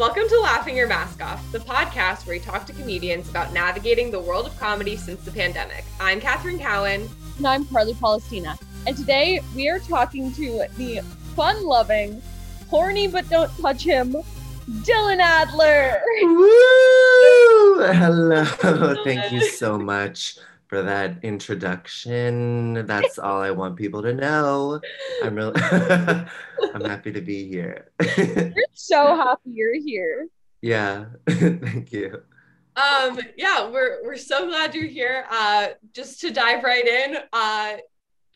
welcome to Laughing Your Mask Off, the podcast where we talk to comedians about navigating the world of comedy since the pandemic. I'm Catherine Cowan. And I'm Carly Palestina. And today we are talking to the fun loving, horny but don't touch him, Dylan Adler. Woo! Hello. Thank you so much for that introduction. That's all I want people to know. I'm really I'm happy to be here. We're so happy you're here. Yeah. Thank you. Um, yeah, we're we're so glad you're here. Uh, just to dive right in, uh,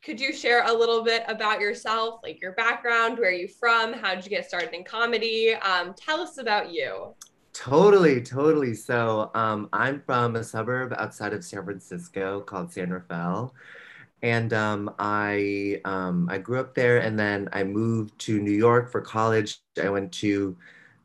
could you share a little bit about yourself, like your background, where are you from, how did you get started in comedy? Um, tell us about you. Totally, totally. So um, I'm from a suburb outside of San Francisco called San Rafael. And um, I um, I grew up there, and then I moved to New York for college. I went to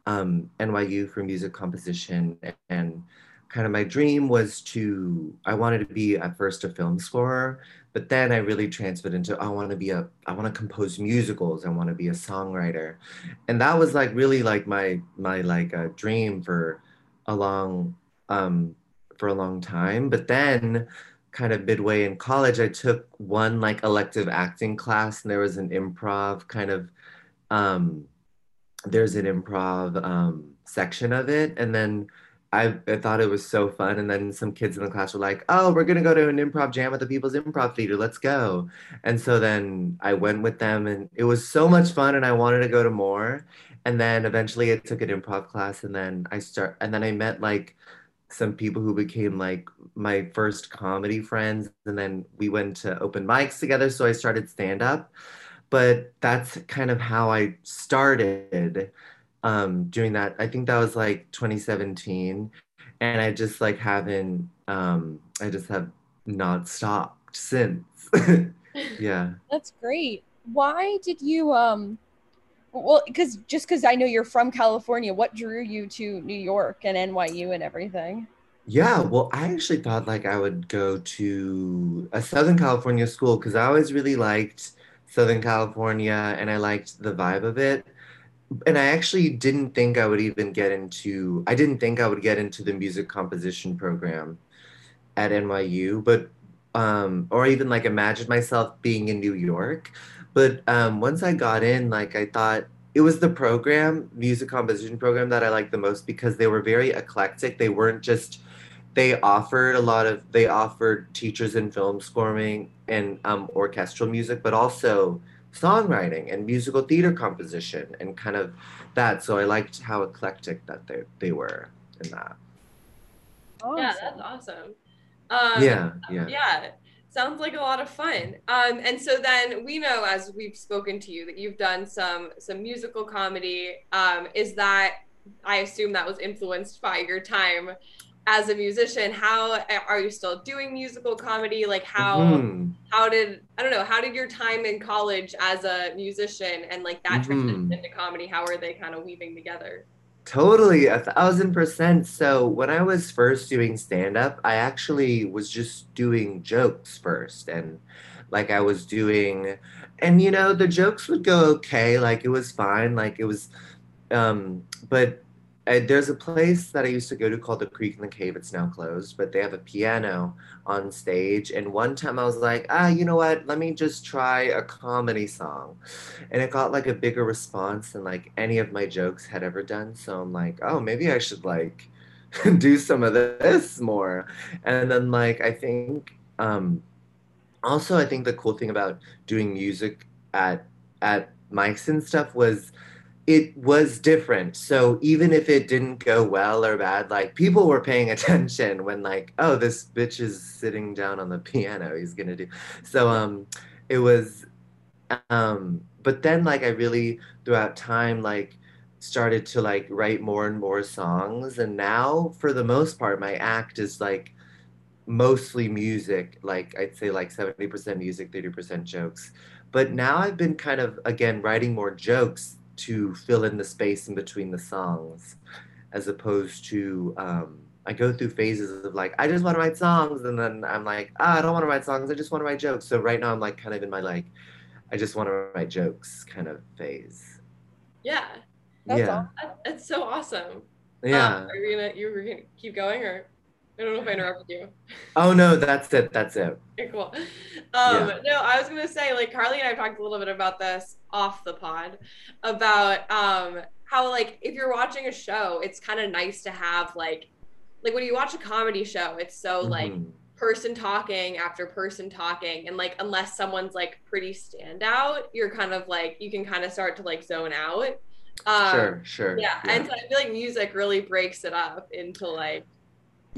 um, NYU for music composition, and kind of my dream was to I wanted to be at first a film scorer, but then I really transferred into I want to be a I want to compose musicals. I want to be a songwriter, and that was like really like my my like a dream for a long um, for a long time. But then, kind of midway in college, I took one like elective acting class, and there was an improv kind of um, there's an improv um, section of it, and then I, I thought it was so fun. And then some kids in the class were like, oh, we're going to go to an improv jam at the People's Improv Theater. Let's go. And so then I went with them and it was so much fun and I wanted to go to more. And then eventually I took an improv class and then I start and then I met like some people who became like my first comedy friends. And then we went to open mics together. So I started stand up. But that's kind of how I started um, doing that. I think that was like 2017, and I just like haven't. Um, I just have not stopped since. yeah. That's great. Why did you um? Well, because just because I know you're from California, what drew you to New York and NYU and everything? Yeah, well, I actually thought like I would go to a Southern California school because I always really liked Southern California and I liked the vibe of it and I actually didn't think I would even get into I didn't think I would get into the music composition program at NYU, but um, or even like imagine myself being in New York. But um, once I got in, like I thought it was the program, music composition program that I liked the most because they were very eclectic. They weren't just they offered a lot of they offered teachers in film scoring and um, orchestral music, but also songwriting and musical theater composition and kind of that. So I liked how eclectic that they, they were in that. Awesome. Yeah, that's awesome. Um, yeah, yeah. Yeah. Sounds like a lot of fun. Um, and so then we know as we've spoken to you that you've done some some musical comedy. Um, is that I assume that was influenced by your time as a musician how are you still doing musical comedy like how mm-hmm. how did i don't know how did your time in college as a musician and like that mm-hmm. transition into comedy how are they kind of weaving together totally a thousand percent so when i was first doing stand up i actually was just doing jokes first and like i was doing and you know the jokes would go okay like it was fine like it was um but I, there's a place that I used to go to called the Creek and the Cave. It's now closed, but they have a piano on stage. And one time I was like, ah, you know what? Let me just try a comedy song. And it got like a bigger response than like any of my jokes had ever done. So I'm like, oh, maybe I should like do some of this more. And then like I think um also I think the cool thing about doing music at at mics and stuff was it was different. So even if it didn't go well or bad, like people were paying attention when like, oh, this bitch is sitting down on the piano. He's gonna do. So um, it was, um, but then like I really throughout time like started to like write more and more songs, and now for the most part my act is like mostly music. Like I'd say like seventy percent music, thirty percent jokes. But now I've been kind of again writing more jokes to fill in the space in between the songs, as opposed to um, I go through phases of like I just want to write songs, and then I'm like ah, I don't want to write songs, I just want to write jokes. So right now I'm like kind of in my like I just want to write jokes kind of phase. Yeah. That's yeah. all. That- That's so awesome. Yeah. Um, are you gonna you were gonna keep going or I don't know if I interrupted you. oh no, that's it. That's it. Okay, cool. Um, Yeah. No, I was gonna say like Carly and I talked a little bit about this off the pod about um, how like if you're watching a show, it's kind of nice to have like like when you watch a comedy show, it's so like Mhm. person talking after person talking and like unless someone's like pretty standout, you're kind of like you can kind of start to like zone out. Um, sure, sure. Yeah, and so I feel like music really breaks it up into like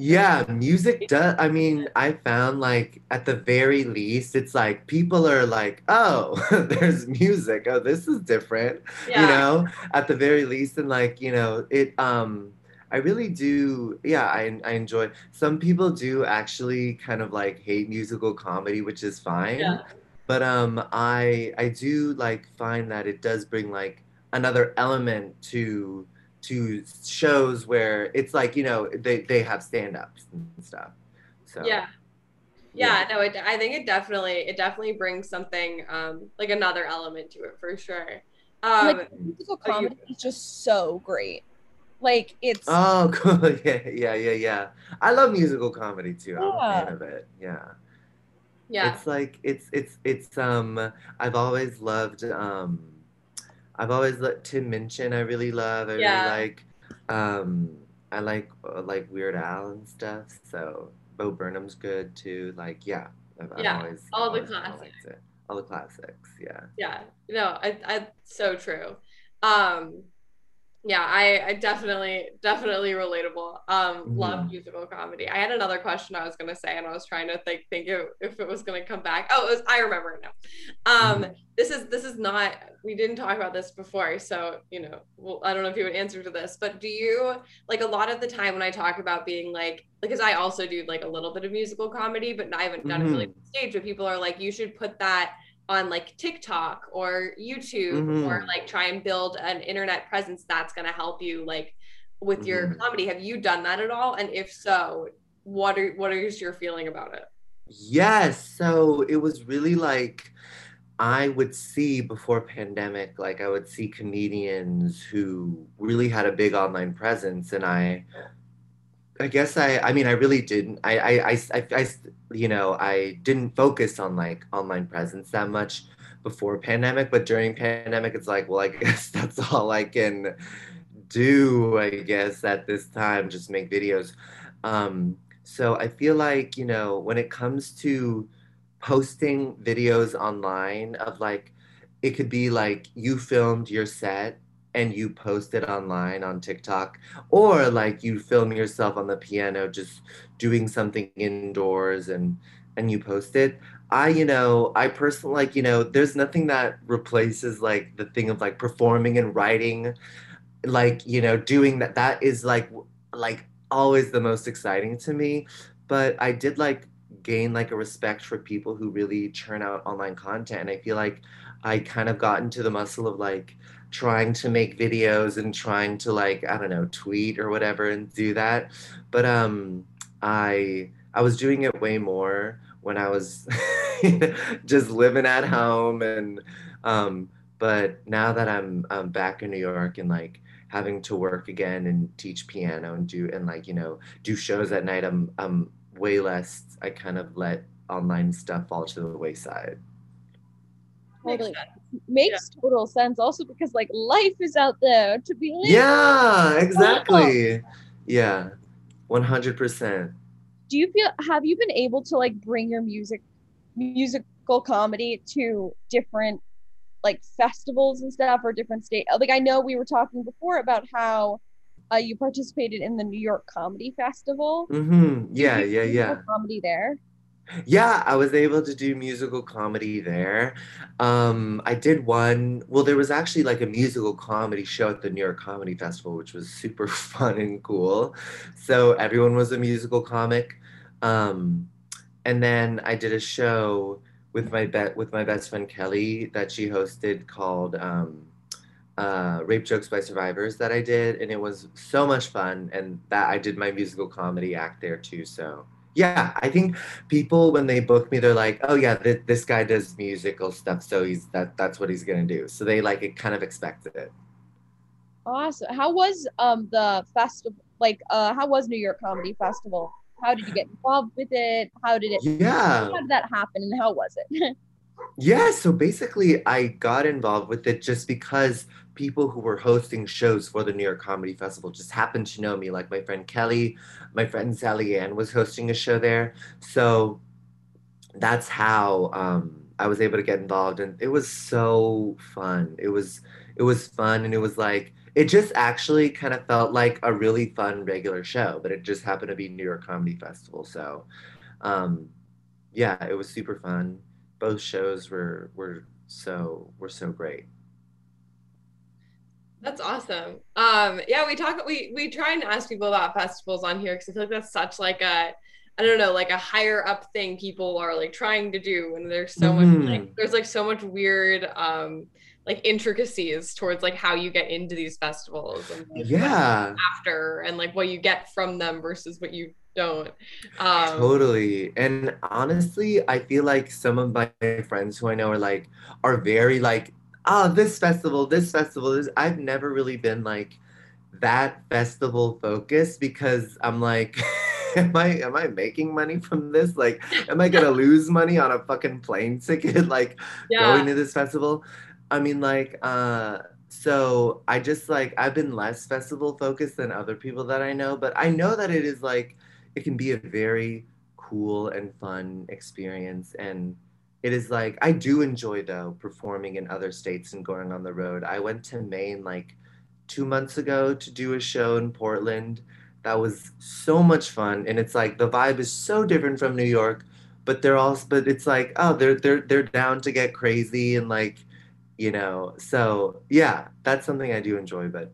Yeah, music does. I mean, I found like at the very least, it's like people are like, oh, there's music. Oh, this is different. yeah. You know, at the very least, and like, you know, it, um, I really do. Yeah, I, I enjoy. Some people do actually kind of like hate musical comedy, which is fine. Yeah. But um, I I do like find that it does bring like another element to to shows where it's like you know they they have stand-ups and stuff so. Yeah. Yeah no it, i think it definitely it definitely brings something um like another element to it for sure. Um like musical are you- comedy is just so great. Like it's oh cool. Yeah yeah yeah yeah. I love musical comedy too. I'm a fan of it. Yeah. Yeah. It's like it's it's it's um i've always loved um i've always loved tim minchin i really love i Yeah. really like um i like uh, like weird al and stuff so bo burnham's good too like yeah i've, I've always all the always kinda classics. all the classics yeah yeah no i i so true um yeah i i definitely definitely relatable. Um love Mhm. musical comedy. I had another question i was gonna say and i was trying to think think if, if it was gonna come back. Oh it was i remember it now. Um Mhm. this is this is not we didn't talk about this before so you know well i don't know if you would answer to this but do you like a lot of the time when i talk about being like because i also do like a little bit of musical comedy but i haven't done it really on stage but people are like you should put that on like tiktok or youtube or Mhm. like try and build an internet presence that's going to help you like with your Mhm. comedy have you done that at all and if so what are what is your feeling about it Yes. So it was really like I would see before pandemic, like I would see comedians who really had a big online presence, and I, I guess I, I mean, I really didn't. I, I, I, I, you know, I didn't focus on like online presence that much before pandemic, but during pandemic, it's like, well, I guess that's all I can do. I guess at this time, just make videos. Um, so I feel like, you know, when it comes to posting videos online of like, it could be like you filmed your set and you post it online on TikTok, or like you film yourself on the piano just doing something indoors and and you post it. I, you know, I personally like, you know, there's nothing that replaces like the thing of like performing and writing, like, you know, doing that. That is like, like always the most exciting to me. But I did like gain like a respect for people who really churn out online content. And I feel like I kind of got into the muscle of like trying to make videos and trying to like, I don't know, tweet or whatever and do that. But um I I was doing it way more when I was just living at home and um but now that I'm um, back in New York and like having to work again and teach piano and do and like you know do shows at night I'm I'm way less I kind of let online stuff fall to the wayside. totally makes total sense. Also because like life is out there to be lived. Yeah, exactly. Yeah. 100%. do you feel have you been able to like bring your music musical comedy to different like festivals and stuff or different state like i know we were talking before about how uh, you participated in the new york comedy festival Mhm. Yeah, yeah, yeah. comedy there Yeah, I was able to do musical comedy there. Um, I did one, well, there was actually like a musical comedy show at the New York Comedy Festival, which was super fun and cool. So everyone was a musical comic. Um, and then I did a show with my bet with my best friend Kelly that she hosted called um, uh, Rape Jokes by Survivors that I did, and it was so much fun. And that I did my musical comedy act there too. So yeah, I think people when they book me, they're like, "Oh yeah, th- this guy does musical stuff, so he's that that's what he's gonna do." So they like it kind of expect it. Awesome. How was um the festival? Like, uh, how was New York Comedy Festival? How did you get involved with it? How did it? Yeah. How did that happen, and how was it? Yeah, so basically, I got involved with it just because people who were hosting shows for the New York Comedy Festival just happened to know me. Like my friend Kelly, my friend Sally Ann was hosting a show there. So that's how um, I was able to get involved, and it was so fun. It was it was fun, and it was like it just actually kind of felt like a really fun regular show, but it just happened to be New York Comedy Festival. So um, yeah, it was super fun both shows were were so were so great. That's awesome. Um, yeah, we talk we we try and ask people about festivals on here because I feel like that's such like a I don't know, like a higher up thing people are like trying to do and there's so mm-hmm. much like there's like so much weird um like intricacies towards like how you get into these festivals and like, yeah after and like what you get from them versus what you don't. Um, totally. And honestly, I feel like some of my friends who I know are like are very like, oh, this festival, this festival. This I've never really been like that festival focused because I'm like, am I am I making money from this? Like, am I gonna lose money on a fucking plane ticket like yeah. going to this festival? I mean, like, uh so I just like I've been less festival focused than other people that I know, but I know that it is like it can be a very cool and fun experience and it is like I do enjoy though performing in other states and going on the road. I went to Maine like 2 months ago to do a show in Portland. That was so much fun and it's like the vibe is so different from New York, but they're all but it's like oh they're they're they're down to get crazy and like you know. So, yeah, that's something I do enjoy but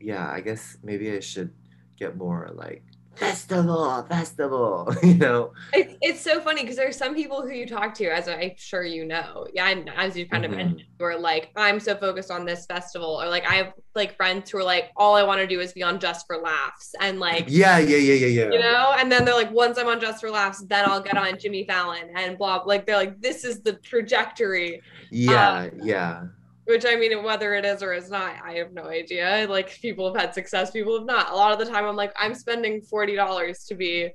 yeah, I guess maybe I should get more like festival, festival, you know. It's, it's so funny because there are some people who you talk to, as I'm sure you know, yeah, and as you kind of mm-hmm. mentioned, who are like, I'm so focused on this festival, or like I have like friends who are like, all I want to do is be on Just for Laughs, and like, yeah, yeah, yeah, yeah, yeah, you know, and then they're like, once I'm on Just for Laughs, then I'll get on Jimmy Fallon and blah, like they're like, this is the trajectory. Yeah, um, yeah which I mean, whether it is or is not, I have no idea. Like people have had success, people have not. A lot of the time, I'm like, I'm spending forty dollars to be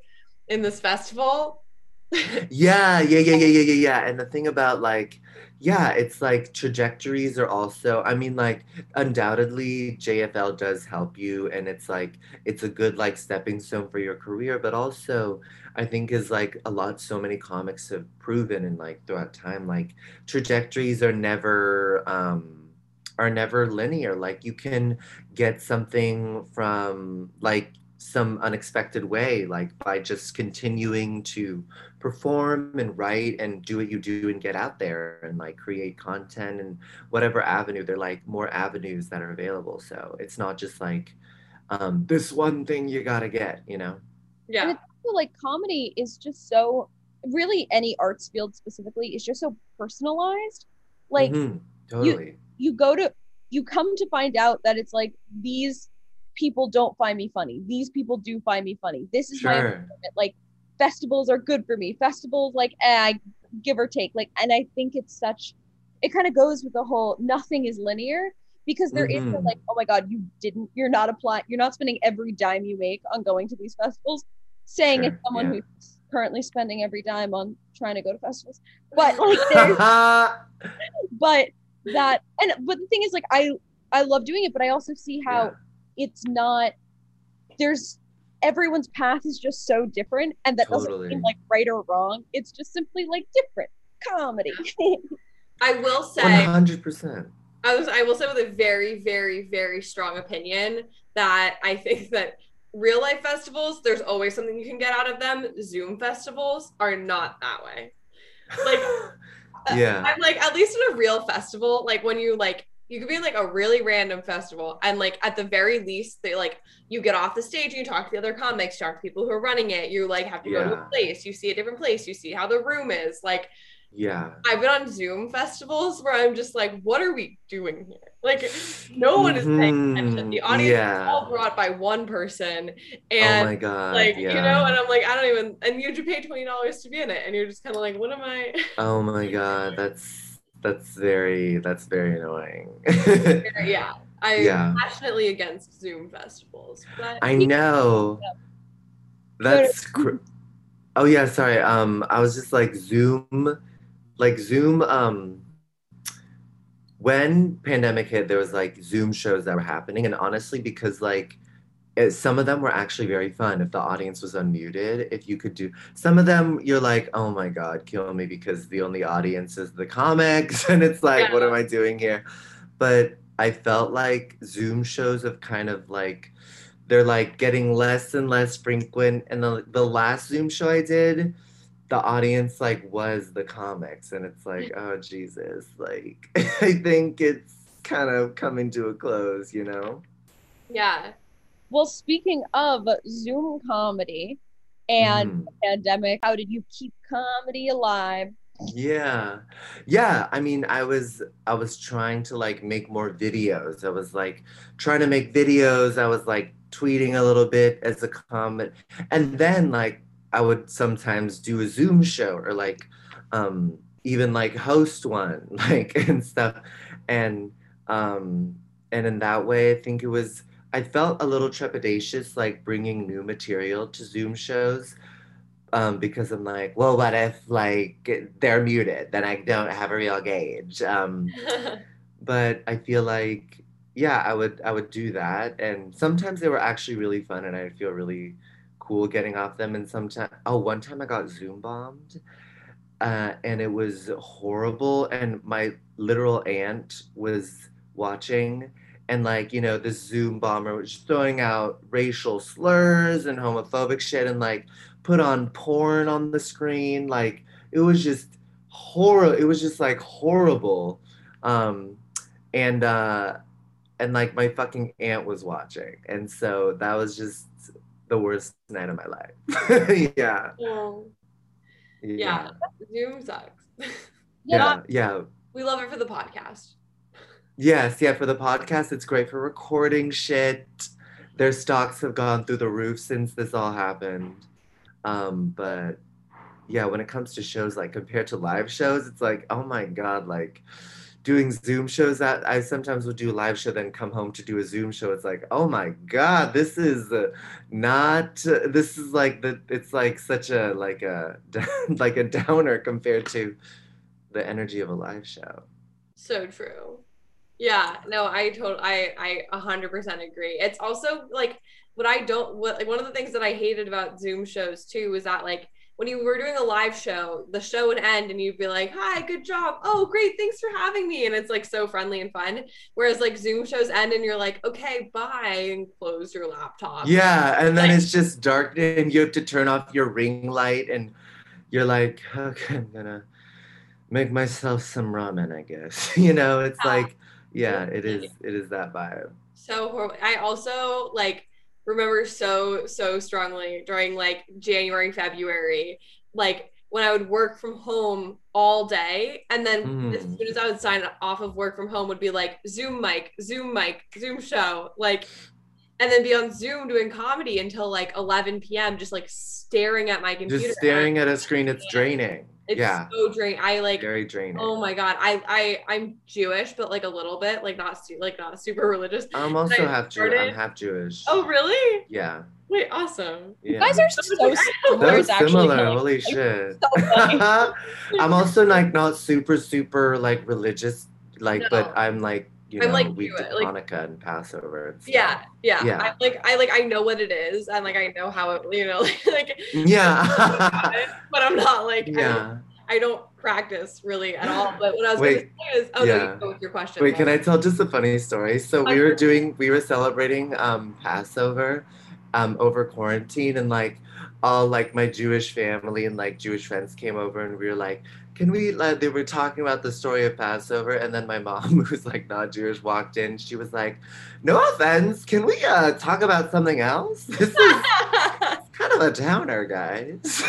in this festival. yeah, yeah, yeah, yeah, yeah, yeah, yeah. And the thing about like, yeah, it's like trajectories are also. I mean, like undoubtedly, JFL does help you, and it's like it's a good like stepping stone for your career, but also I think is like a lot so many comics have proven and like throughout time like trajectories are never um are never linear like you can get something from like some unexpected way like by just continuing to perform and write and do what you do and get out there and like create content and whatever avenue there are like more avenues that are available so it's not just like um, this one thing you gotta get you know yeah And it's also like comedy is just so really any arts field specifically is just so personalized. Like mm-hmm. totally. you you go to you come to find out that it's like these people don't find me funny. These people do find me funny. This is sure. my like festivals are good for me. Festivals like eh, I give or take. Like and I think it's such it kind of goes with the whole nothing is linear because there mm-hmm. is the, like oh my god you didn't you're not applying you're not spending every dime you make on going to these festivals saying sure, it's someone yeah. who's currently spending every dime on trying to go to festivals. But like but that and but the thing is like I I love doing it, but I also see how yeah. It's not there's everyone's path is just so different and that totally. doesn't mean like right or wrong. It's just simply like different comedy. I will say 100%. I was I will say with a very very very strong opinion that I think that real life festivals, there's always something you can get out of them. Zoom festivals are not that way. Like, yeah, I'm like, at least in a real festival, like when you like, you could be in like a really random festival and like at the very least they like you get off the stage and you talk to the other comics talk to people who are running it you like have to yeah. go to a place you see a different place you see how the room is like yeah i've been on zoom festivals where i'm just like what are we doing here like no one is paying attention the mm-hmm. audience yeah. is all brought by one person and oh my god like yeah. you know and i'm like i don't even and you have to pay $20 to be in it and you're just kind of like what am i oh my god that's that's very that's very annoying yeah I'm Yeah. passionately against Zoom festivals. But I know. That's cr- oh yeah, sorry. Um, I was just like Zoom, like Zoom. Um, when pandemic hit, there was like Zoom shows that were happening, and honestly, because like it, some of them were actually very fun. If the audience was unmuted, if you could do some of them, you're like, oh my god, kill me because the only audience is the comics, and it's like, what am I doing here? But I felt like Zoom shows have kind of like they're like getting less and less frequent. And the the last Zoom show I did, the audience like was the comics, and it's like, mm. oh Jesus, like I think it's kind of coming to a close, you know? yeah. Well, speaking of Zoom comedy and Mhm. pandemic, how did you keep comedy alive? Yeah. Yeah, I mean, I was I was trying to like make more videos. I was like trying to make videos. I was like tweeting a little bit as a comment. And then like I would sometimes do a Zoom show or like um even like host one like and stuff. And um and in that way I think it was I felt a little trepidatious like bringing new material to Zoom shows um, because I'm like, well, what if like they're muted? Then I don't have a real gauge. Um, but I feel like, yeah, I would I would do that, and sometimes they were actually really fun, and I feel really cool getting off them. And sometimes, oh, one time I got Zoom bombed, uh, and it was horrible. And my literal aunt was watching. And like, you know, the Zoom bomber was throwing out racial slurs and homophobic shit and like put on porn on the screen. Like it was just horrible. It was just like horrible. Um, and uh, and like my fucking aunt was watching, and so that was just the worst night of my life. yeah, Oh, yeah. Zoom sucks. yeah, yeah. we love it for the podcast. Yes, yeah. For the podcast, it's great for recording shit. Their stocks have gone through the roof since this all happened. Um, but yeah, when it comes to shows, like compared to live shows, it's like, oh my god, like doing Zoom shows that I sometimes would do a live show, then come home to do a Zoom show. It's like, oh my god, this is not. This is like the. It's like such a like a like a downer compared to the energy of a live show. So true. Yeah, no, I totally, I, I a hundred percent agree. It's also like what I don't, what like one of the things that I hated about Zoom shows too was that like when you were doing a live show, the show would end and you'd be like, "Hi, good job. Oh, great, thanks for having me," and it's like so friendly and fun. Whereas like Zoom shows end and you're like, "Okay, bye," and close your laptop. Yeah, and then Like- it's just dark and you have to turn off your ring light and you're like, okay, I'm gonna make myself some ramen, I guess. you know, it's Yeah. like, yeah, it is it is that vibe. so horrible. I also like remember so so strongly during like January, February, like when I would work from home all day, and then Mm. as soon as I would sign off of work from home, would be like Zoom mic, Zoom mic, Zoom show, like, and then be on Zoom doing comedy until like 11 p.m. just like staring at my computer. Just staring at a screen, it's draining. It's yeah, so draining. I like very draining. Oh my god, I I I'm Jewish, but like a little bit, like not su- like not super religious. I'm also I half Jew- I'm half Jewish. Oh really? yeah. Wait, awesome. Yeah. You guys are so So similar. so actually similar. killing me. Holy shit. So. I'm also like not super super like religious, like, No. but I'm like you I'm, like, we like- Hanukkah and Passover. And. Yeah, yeah. Yeah. I like I like I know what it is and like I know how it you know like Yeah. but I'm not like I, yeah. I don't practice really at all. But what I was Wait, gonna say is oh no, you go with your question. Wait, can I tell just a funny story? So we were doing, we were celebrating um, Passover um, over quarantine, and like all like my Jewish family and like Jewish friends came over, and we were like, "Can we?" Like, they were talking about the story of Passover, and then my mom, who's like not Jewish, walked in. She was like, "No offense, can we uh, talk about something else? This is kind of a downer, guys."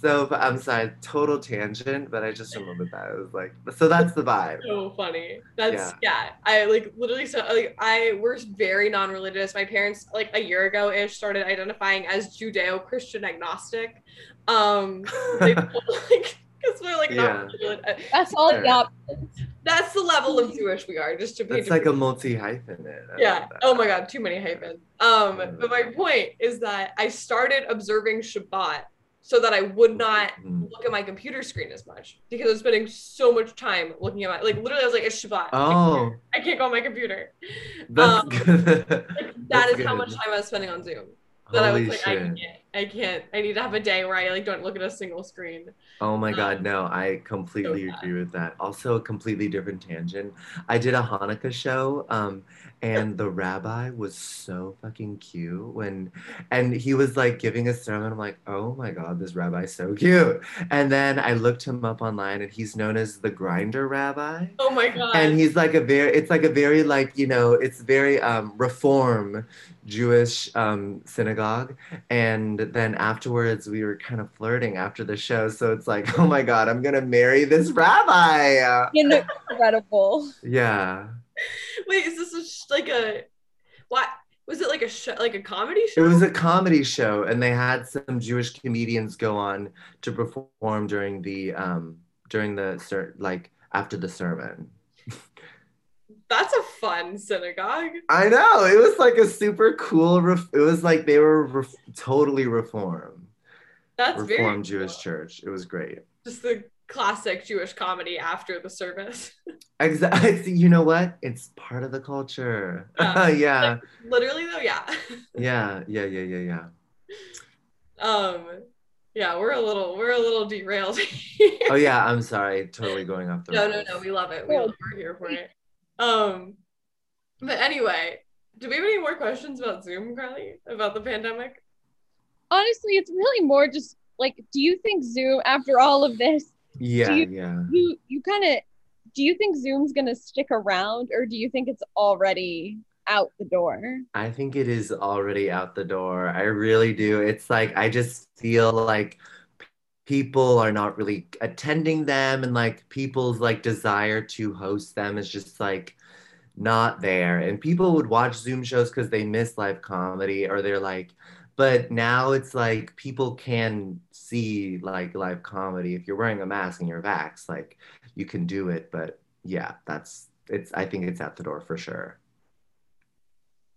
so, but I'm sorry, total tangent, but I just remembered that. It was like, so that's the vibe. so funny. That's yeah. I like literally so like I we're very non-religious. My parents like a year ago ish started identifying as Judeo-Christian agnostic. Um they like because we're like not Yeah. religious. That's all the options. That's the level of Jewish we are, just to be It's like a multi hyphenate. yeah. Oh my god, too many hyphens. Um, but my point is that I started observing Shabbat so that I would not Mm. look at my computer screen as much because I was spending so much time looking at my like literally I was like it's Shabbat. Oh, I can't go on my computer. that's Um, good. Like, That's that is how much time I was spending on Zoom. That I Holy was like, I shit. can't, I can't. I need to have a day where I like don't look at a single screen. Oh my Um, God, no, I completely bad. agree with that. Also, a completely different tangent. I did a Hanukkah show, um, and the rabbi was so fucking cute when, and he was like giving a sermon. I'm like, oh my God, this rabbi's so cute. And then I looked him up online, and he's known as the Grindr Rabbi. Oh my god. And he's like a very, it's like a very like you know, it's very um, reform Jewish um, synagogue. And then afterwards, we were kind of flirting after the show. So it's like, oh my God, I'm gonna marry this rabbi. Incredible. Yeah, Wait, is this a sh- like a what? Was it like a show, like a comedy show? it was a comedy show, and they had some Jewish comedians go on to perform during the um, during the ser- like after the sermon. That's a fun synagogue. I know it was like a super cool. Ref- it was like they were ref- totally reformed. That's Reformed cool. Jewish church. It was great. Just the classic Jewish comedy after the service. Exactly. You know what? It's part of the culture. Yeah. yeah. Literally though, yeah. Yeah. Yeah. Yeah. Yeah. Yeah. Um, yeah, we're a little we're a little derailed here. Oh yeah. I'm sorry. Totally going off the no, no, rails. no, we love it. We Cool. love, we're here for it. Um, but anyway, do we have any more questions about Zoom, Carly? About the pandemic? Honestly, it's really more just like, do you think Zoom, after all of this, Yeah. Do you- yeah. you you kind of do you think Zoom's gonna stick around, or do you think it's already out the door? I think it is already out the door. I really do. It's like I just feel like people are not really attending them and like people's like desire to host them is just like not there. And people would watch Zoom shows because they miss live comedy or they're like, but now it's like people can see like live comedy. If you're wearing a mask and you're vaxxed, like you can do it. But yeah, that's it's I think it's at the door for sure.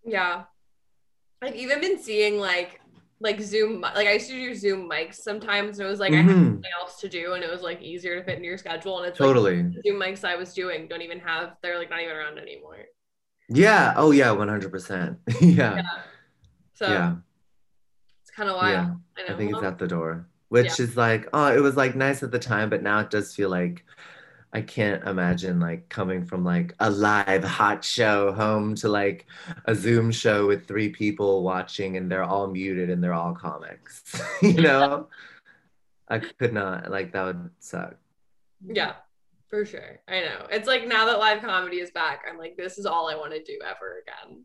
Yeah. I've even been seeing like like Zoom like I used to do Zoom mics sometimes and it was like I had Mhm. something else to do and it was like easier to fit into your schedule and it's Totally. like Zoom mics I was doing don't even have they're like not even around anymore. Yeah. Oh, yeah. One hundred percent. Yeah. So Yeah. it's kind of wild. Yeah. I know. I think it's at the door, which is like, oh, it was like nice at the time, but now it does feel like I can't imagine like coming from like a live hot show home to like a Zoom show with three people watching and they're all muted and they're all comics. you know, I could not. Like that would suck. yeah. For sure. I know. It's like now that live comedy is back, I'm like, this is all I want to do ever again.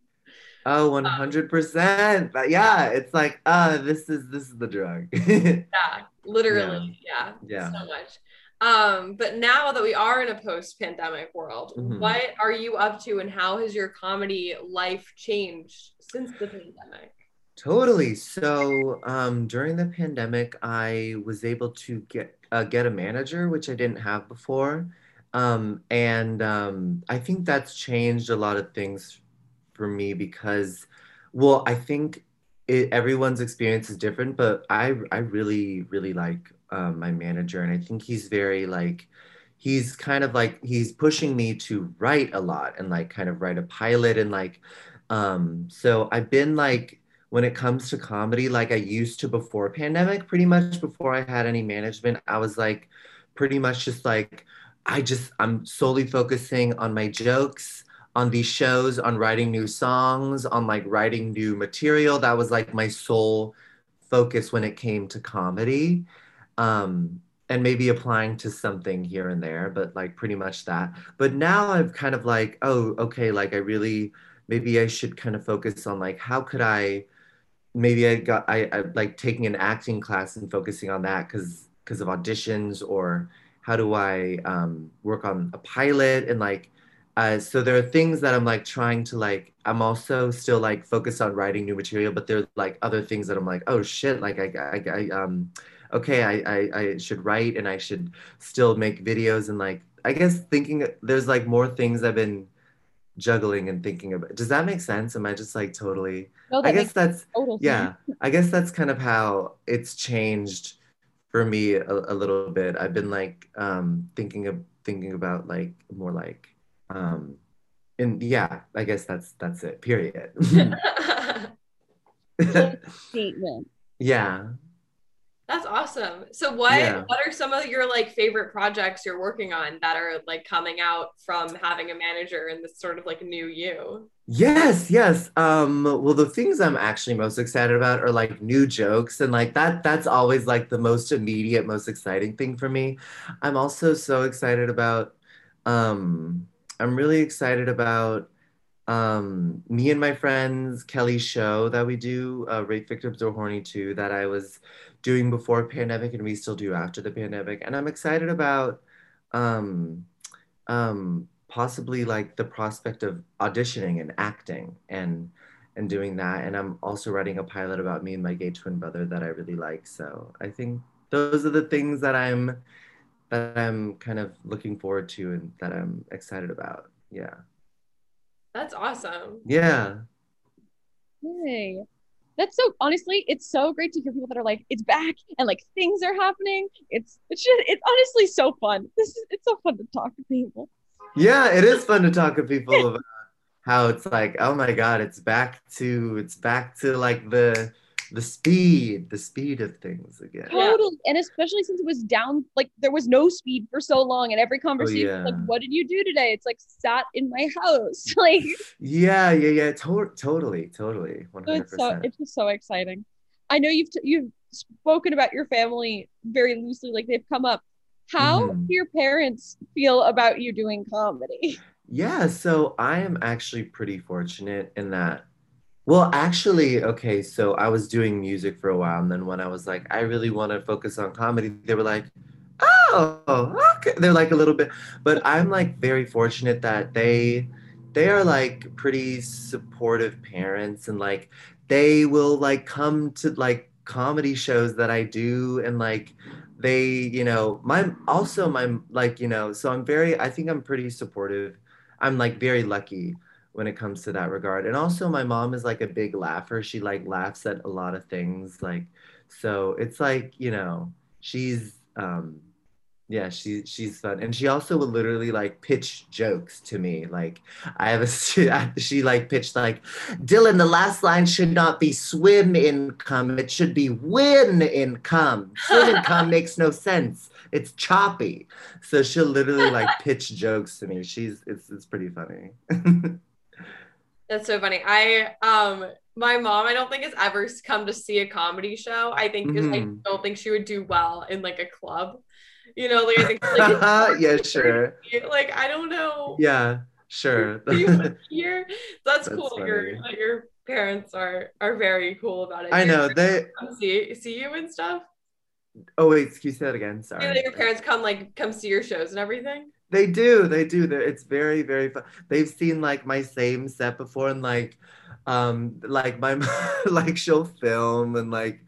Oh, 100%. But yeah, it's like, uh, this is this is the drug. Yeah, literally. Yeah. Yeah. So much. Um, but now that we are in a post-pandemic world, Mhm. what are you up to and how has your comedy life changed since the pandemic? Totally. So um, during the pandemic, I was able to get uh, get a manager, which I didn't have before, um, and um, I think that's changed a lot of things for me because, well, I think it, everyone's experience is different, but I I really really like um, my manager, and I think he's very like he's kind of like he's pushing me to write a lot and like kind of write a pilot and like um, so I've been like when it comes to comedy like I used to before pandemic, pretty much before I had any management, I was like pretty much just like I just I'm solely focusing on my jokes, on these shows, on writing new songs, on like writing new material. That was like my sole focus when it came to comedy. Um and maybe applying to something here and there, but like pretty much that. But now I've kind of like, oh, okay, like I really maybe I should kind of focus on like how could I maybe I got I, I like taking an acting class and focusing on that because because of auditions or how do I um, work on a pilot and like uh, so there are things that I'm like trying to like I'm also still like focused on writing new material but there's like other things that I'm like oh shit like I I, I um okay I, I I should write and I should still make videos and like I guess thinking there's like more things I've been juggling and thinking about. Does that make sense? Am I just like totally? No, I guess that's total yeah. I guess that's kind of how it's changed for me a, a little bit. I've been like um thinking of thinking about like more like um and yeah, I guess that's that's it. Period. Statement. yeah. That's awesome. So what Yeah. what are some of your like favorite projects you're working on that are like coming out from having a manager and this sort of like new you? Yes, yes. Um, well, the things I'm actually most excited about are like new jokes and like that that's always like the most immediate, most exciting thing for me. I'm also so excited about um I'm really excited about um me and my friends Kelly's show that we do, uh, Rape Victims Are Horny Too, that I was doing before pandemic and we still do after the pandemic. And I'm excited about um um possibly like the prospect of auditioning and acting and and doing that and i'm also writing a pilot about me and my gay twin brother that i really like so i think those are the things that i'm that i'm kind of looking forward to and that i'm excited about yeah That's awesome. yeah Yay. That's so honestly, it's so great to hear people that are like, it's back and like things are happening. It's it's just it's honestly so fun. This is it's so fun to talk to people. yeah it is fun to talk to people about how it's like oh my god it's back to it's back to like the the speed the speed of things again Yeah. Totally. And especially since it was down, like there was no speed for so long, and every conversation was like, what did you do today? It's like sat in my house. Like Yeah, yeah, yeah. To- totally, totally. One so hundred it's so percent. it's just so exciting. I know you've t- you've spoken about your family very loosely, like they've come up. How Mhm. do your parents feel about you doing comedy? Yeah, so I am actually pretty fortunate in that. Well, actually, okay, so I was doing music for a while, and then when I was like, I really want to focus on comedy, they were like, oh, okay. They're like a little bit, but I'm like very fortunate that they they are like pretty supportive parents and like they will like come to like comedy shows that I do and like they, you know, my also my like, you know, so I'm very I think I'm pretty supportive. I'm like very lucky when it comes to that regard. And also my mom is like a big laugher. She like laughs at a lot of things like so it's like, you know, she's um yeah, she she's fun, and she also would literally like pitch jokes to me. Like I have a she, she like pitched like, Dylan, the last line should not be swim income, it should be win income. Swim income makes no sense. It's choppy. So she'll literally like pitch jokes to me. She's it's it's pretty funny. That's so funny. I um my mom I don't think has ever come to see a comedy show. I think 'cause I Mhm. don't think she would do well in like a club. You know, like I think like, yeah, sure. like I don't know. Yeah, sure. You would that's, That's cool that your funny. that your parents are are very cool about it. I your know they. see see you and stuff. Oh wait, excuse that again. Sorry. that your parents come like come see your shows and everything? They do, they do. They're, it's very, very fun. They've seen like my same set before, and like, um, like my like she'll film and like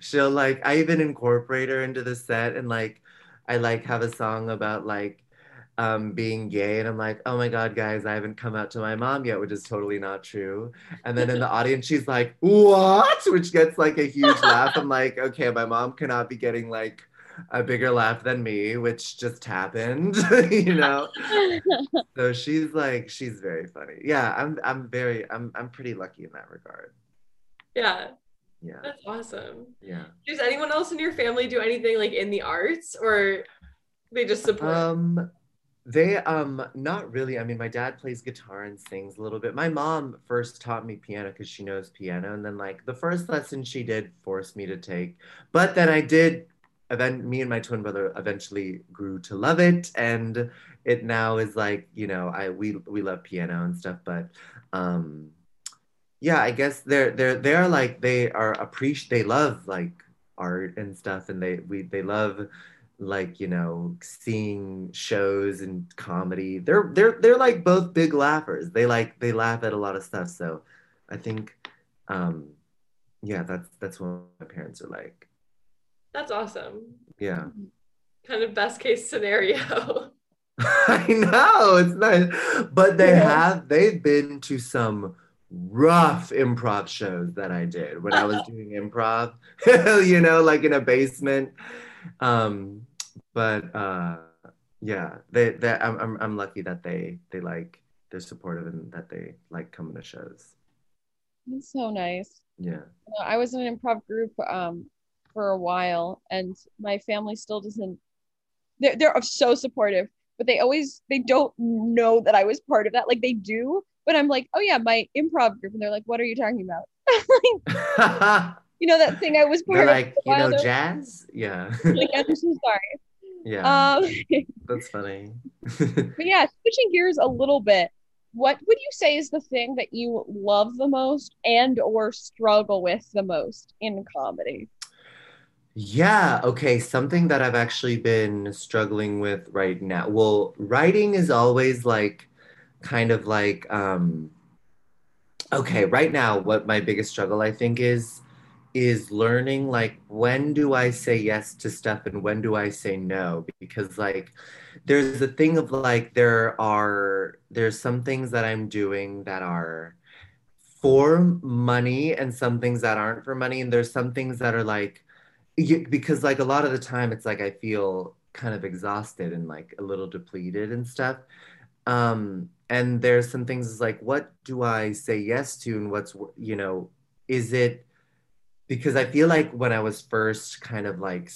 she'll like I even incorporate her into the set, and like I like have a song about like um being gay, and I'm like, oh my god, guys, I haven't come out to my mom yet, which is totally not true. And then in the audience, she's like, what? Which gets like a huge laugh. I'm like, okay, my mom cannot be getting like a bigger laugh than me, which just happened, you know. So she's like, she's very funny. Yeah, I'm, I'm very, I'm, I'm pretty lucky in that regard. Yeah, Yeah, that's awesome. yeah. Does anyone else in your family do anything like in the arts or they just support? Um, they, um, not really. I mean, my dad plays guitar and sings a little bit. My mom first taught me piano because she knows piano, and then like the first lesson she did force me to take, but then I did. Then me and my twin brother eventually grew to love it, and it now is like you know I we we love piano and stuff, but um, yeah, I guess they're they're they're like they are appreciate they love like art and stuff, and they we they love like you know seeing shows and comedy. They're they're they're like both big laughers. They like they laugh at a lot of stuff. So I think um, yeah, that's that's what my parents are like. That's awesome. Yeah. Kind of best case scenario. I know it's nice, but they Yeah. have they've been to some rough improv shows that I did when I was doing improv, you know, like in a basement. Um, but uh, yeah, they they I'm, I'm I'm lucky that they they like they're supportive and that they like coming to shows. It's so nice. Yeah. I was in an improv group um for a while, and my family still doesn't. They're they're so supportive, but they always they don't know that I was part of that. Like they do, but I'm like, oh yeah, my improv group, and they're like, what are you talking about? you know that thing I was part They're of. like, you know, jazz? Yeah. like, I'm so sorry. yeah. Um, That's funny. but yeah, switching gears a little bit. What would you say is the thing that you love the most and or struggle with the most in comedy? Yeah, okay. Something that I've actually been struggling with right now. Well, writing is always like kind of like um okay, right now what my biggest struggle I think is is learning like when do I say yes to stuff and when do I say no? Because like there's a thing of like there are there's some things that I'm doing that are for money and some things that aren't for money and there's some things that are like you, because like a lot of the time it's like I feel kind of exhausted and like a little depleted and stuff. Um, and there's some things like, what do I say yes to and what's, you know, is it because I feel like when I was first kind of like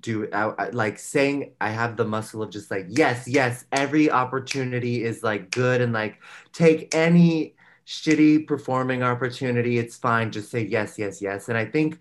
do I, I- like saying I have the muscle of just like, yes, yes, every opportunity is like good and like take any shitty performing opportunity, it's fine, just say yes, yes, yes. And I think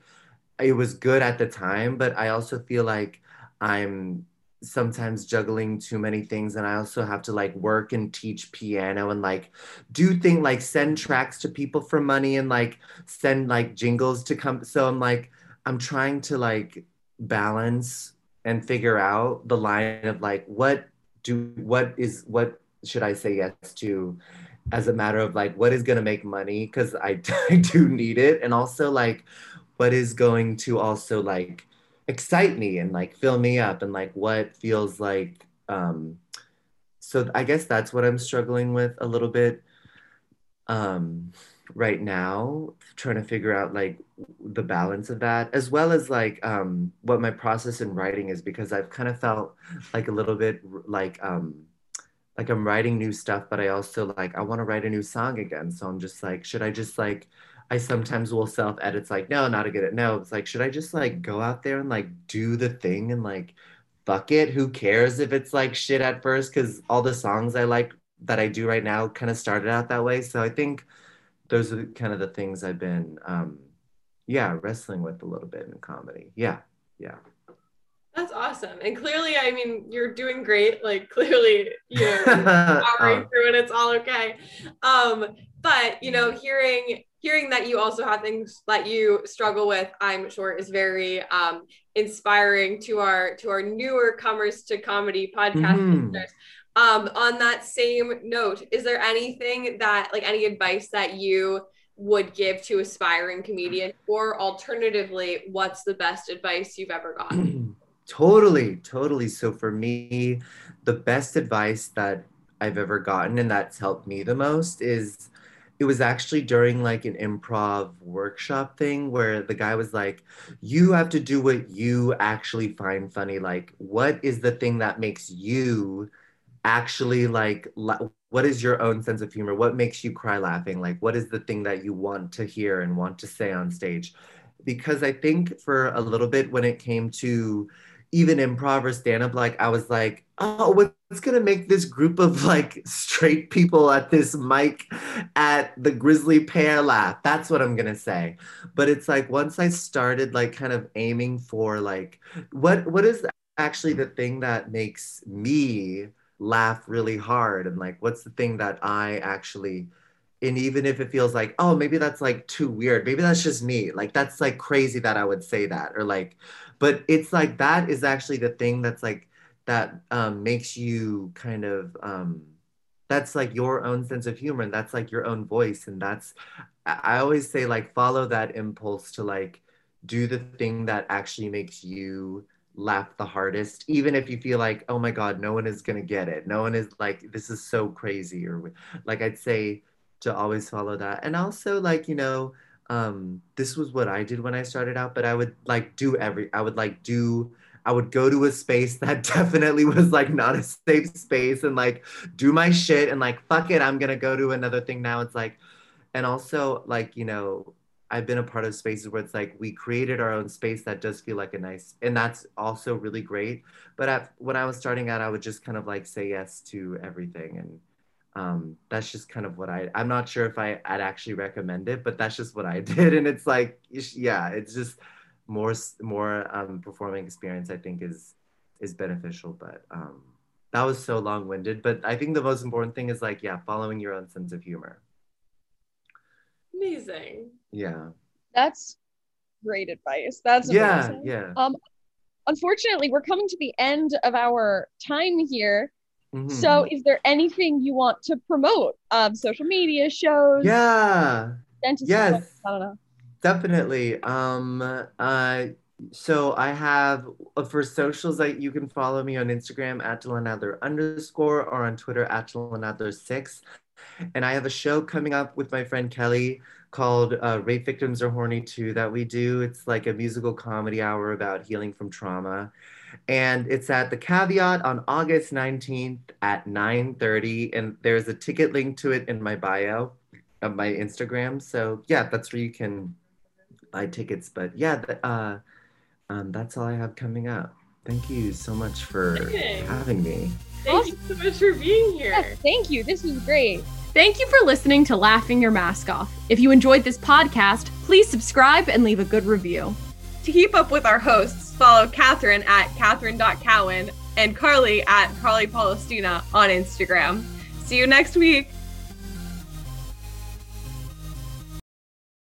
it was good at the time, but I also feel like I'm sometimes juggling too many things and I also have to like work and teach piano and like do things like send tracks to people for money and like send like jingles to come so I'm like I'm trying to like balance and figure out the line of like what do what is what should I say yes to as a matter of like what is going to make money because I, I do need it and also like what is going to also like excite me and like fill me up and like what feels like um so i guess that's what i'm struggling with a little bit um right now trying to figure out like the balance of that as well as like um what my process in writing is because i've kind of felt like a little bit like um like i'm writing new stuff but i also like i want to write a new song again. So i'm just like should i just like I sometimes will self edit. It's like, no, not a good it. No, it's like, should I just like go out there and like do the thing and like fuck it? Who cares if it's like shit at first? Because all the songs I like that I do right now kind of started out that way. So I think those are kind of the things I've been, um, yeah, wrestling with a little bit in comedy. Yeah, yeah. That's awesome. And clearly, I mean, you're doing great. Like clearly, you know, powering Um, through and it's all okay. Um, but you know, hearing hearing that you also have things that you struggle with, I'm sure is very um inspiring to our to our newer comers to comedy podcast Mhm. listeners. Um, on that same note, is there anything that like any advice that you would give to aspiring comedian or alternatively what's the best advice you've ever gotten totally, totally. So for me, the best advice that I've ever gotten and that's helped me the most is it was actually during like an improv workshop thing where the guy was like, you have to do what you actually find funny. Like, what is the thing that makes you actually like, la- what is your own sense of humor? What makes you cry laughing? Like, what is the thing that you want to hear and want to say on stage? Because I think for a little bit when it came to even improv or stand up, like I was like, oh, what's gonna make this group of like straight people at this mic at the Grisly Pear laugh? That's what I'm gonna say. But it's like once I started like kind of aiming for like what what is actually the thing that makes me laugh really hard and like what's the thing that I actually and even if it feels like oh maybe that's like too weird maybe that's just me like that's like crazy that i would say that or like but it's like that is actually the thing that's like that um, makes you kind of um, that's like your own sense of humor and that's like your own voice and that's i always say like follow that impulse to like do the thing that actually makes you laugh the hardest, even if you feel like, oh my God, no one is gonna get it. No one is like, this is so crazy. Or like I'd say to always follow that. And also like, you know, um, this was what I did when I started out, but I would like do every I would like do I would go to a space that definitely was like not a safe space and like do my shit and like fuck it, I'm gonna go to another thing now. It's like and also like, you know, I've been a part of spaces where it's like we created our own space that does feel like a nice, and that's also really great. But at, when I was starting out, I would just kind of like say yes to everything, and um, that's just kind of what I. I'm not sure if I, I'd actually recommend it, but that's just what I did, and it's like, yeah, it's just more more um, performing experience. I think is is beneficial, but um, that was so long winded. But I think the most important thing is like, yeah, following your own sense of humor. Amazing. Yeah. That's great advice. That's amazing. yeah, yeah. Um, unfortunately, we're coming to the end of our time here. Mm-hmm. So, is there anything you want to promote? Um, social media shows. Yeah. Dentist. Yes. I don't know. Definitely. Um. Uh. So I have uh, for socials that you can follow me on Instagram at Dylan Adler underscore or on Twitter at Dylan Adler six. And I have a show coming up with my friend Kelly called uh, Rape Victims Are Horny Too that we do. It's like a musical comedy hour about healing from trauma. And it's at the Caveat on August 19th at 9.30. And there's a ticket link to it in my bio of my Instagram. So yeah, that's where you can buy tickets. But yeah, uh, um, that's all I have coming up. Thank you so much for having me. Thank you so much for being here. Yes, thank you. This was great. Thank you for listening to Laughing Your Mask Off. If you enjoyed this podcast, please subscribe and leave a good review. To keep up with our hosts, follow Catherine at Catherine.Cowan and Carly at Carly Palestina on Instagram. See you next week.